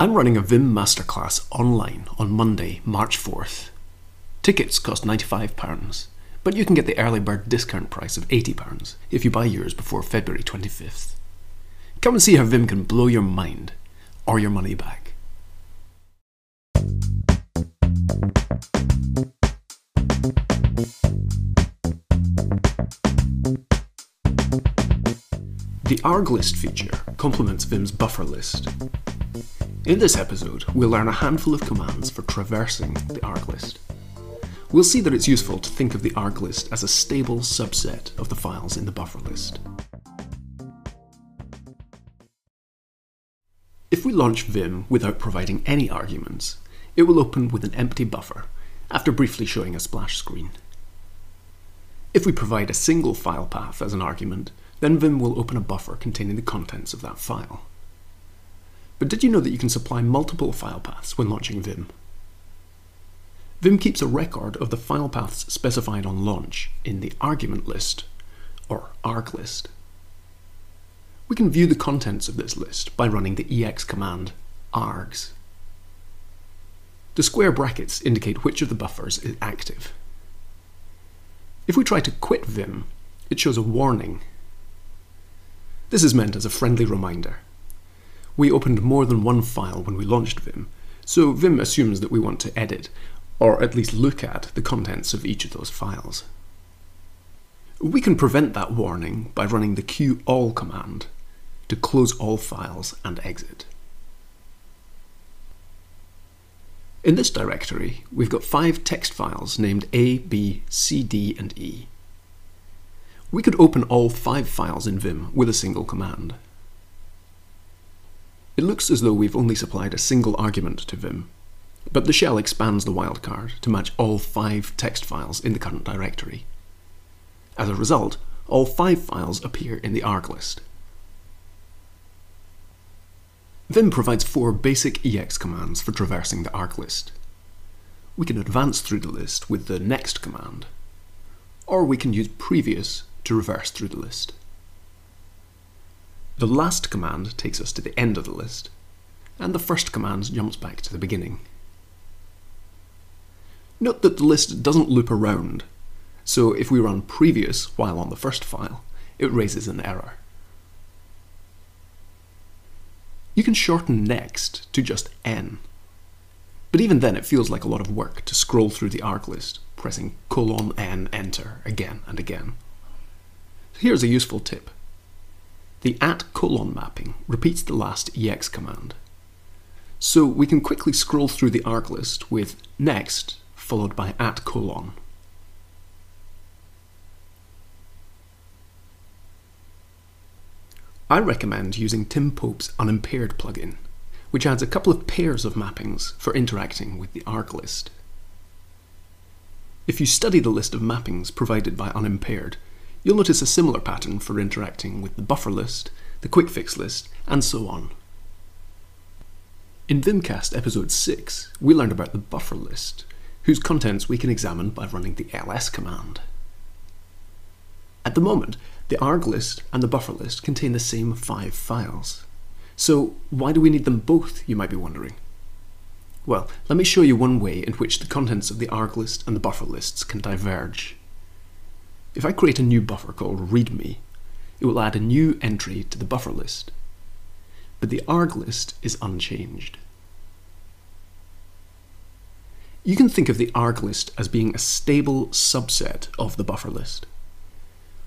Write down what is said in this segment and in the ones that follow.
I'm running a Vim Masterclass online on Monday, March 4th. Tickets cost £95, but you can get the early bird discount price of £80 if you buy yours before February 25th. Come and see how Vim can blow your mind or your money back. The arg list feature complements Vim's buffer list. In this episode, we'll learn a handful of commands for traversing the arg list. We'll see that it's useful to think of the arg list as a stable subset of the files in the buffer list. If we launch Vim without providing any arguments, it will open with an empty buffer after briefly showing a splash screen. If we provide a single file path as an argument, then Vim will open a buffer containing the contents of that file. But did you know that you can supply multiple file paths when launching Vim? Vim keeps a record of the file paths specified on launch in the argument list, or arg list. We can view the contents of this list by running the ex command args. The square brackets indicate which of the buffers is active. If we try to quit Vim, it shows a warning. This is meant as a friendly reminder we opened more than one file when we launched Vim, so Vim assumes that we want to edit, or at least look at, the contents of each of those files. We can prevent that warning by running the qall command to close all files and exit. In this directory, we've got five text files named A, B, C, D, and E. We could open all five files in Vim with a single command. It looks as though we've only supplied a single argument to Vim, but the shell expands the wildcard to match all five text files in the current directory. As a result, all five files appear in the arg list. Vim provides four basic EX commands for traversing the arg list. We can advance through the list with the next command, or we can use previous to reverse through the list. The last command takes us to the end of the list, and the first command jumps back to the beginning. Note that the list doesn't loop around, so if we run previous while on the first file, it raises an error. You can shorten next to just n, but even then it feels like a lot of work to scroll through the arg list, pressing colon n enter again and again. Here's a useful tip. The at colon mapping repeats the last ex command. So we can quickly scroll through the arg list with next followed by at colon. I recommend using Tim Pope's Unimpaired plugin, which adds a couple of pairs of mappings for interacting with the arg list. If you study the list of mappings provided by Unimpaired, you'll notice a similar pattern for interacting with the buffer list, the quick fix list, and so on. In Vimcast episode 6, we learned about the buffer list, whose contents we can examine by running the ls command. At the moment, the arg list and the buffer list contain the same five files. So why do we need them both, you might be wondering? Well, let me show you one way in which the contents of the arg list and the buffer lists can diverge. If I create a new buffer called readme, it will add a new entry to the buffer list. But the arg list is unchanged. You can think of the arg list as being a stable subset of the buffer list.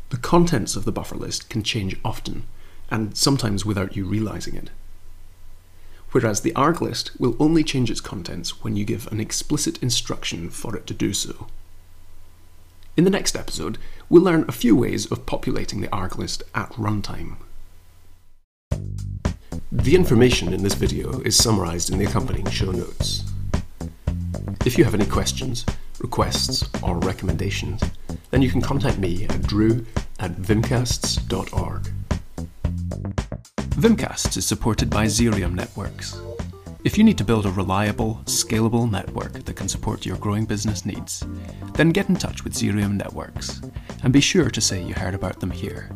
The contents of the buffer list can change often, and sometimes without you realizing it. Whereas the arg list will only change its contents when you give an explicit instruction for it to do so. In the next episode, we'll learn a few ways of populating the arg list at runtime. The information in this video is summarised in the accompanying show notes. If you have any questions, requests, or recommendations, then you can contact me at drew at vimcasts.org. Vimcasts is supported by Xerium Networks. If you need to build a reliable, scalable network that can support your growing business needs, then get in touch with Xerium Networks and be sure to say you heard about them here.